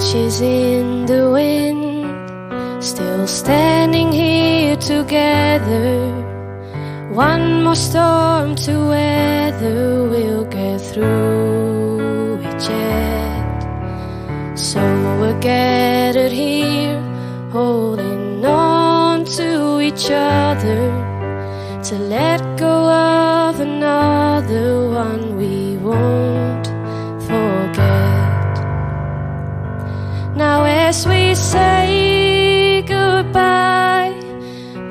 branches in the wind, still standing here together. One more storm to weather, we'll get through it yet. So we're gathered here, holding on to each other to let go of another one we won't say goodbye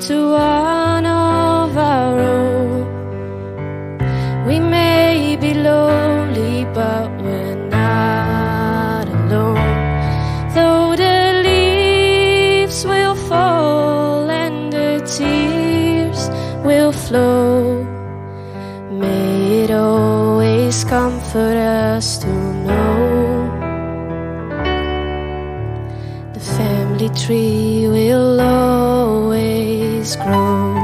to one of our own, we may be lonely, but we're not alone. Though the leaves will fall and the tears will flow, may it always comfort us to know family tree will always grow.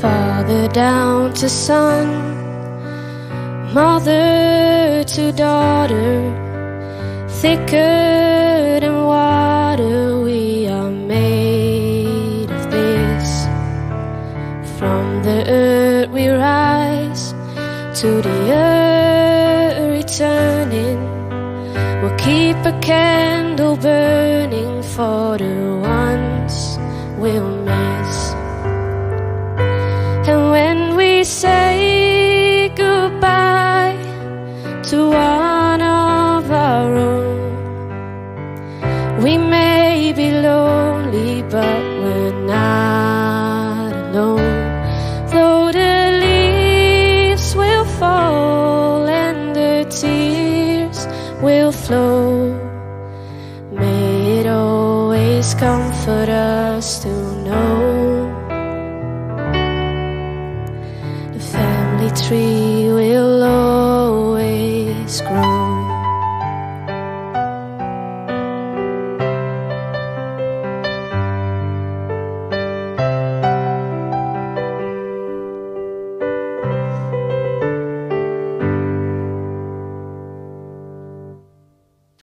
Father down to son, mother to daughter, thicker the earth we rise, to the earth returning. We'll keep a candle burning for the ones we'll miss. And when we say goodbye to one of our own, we may be lonely, but will flow, may it always comfort us to know. The family tree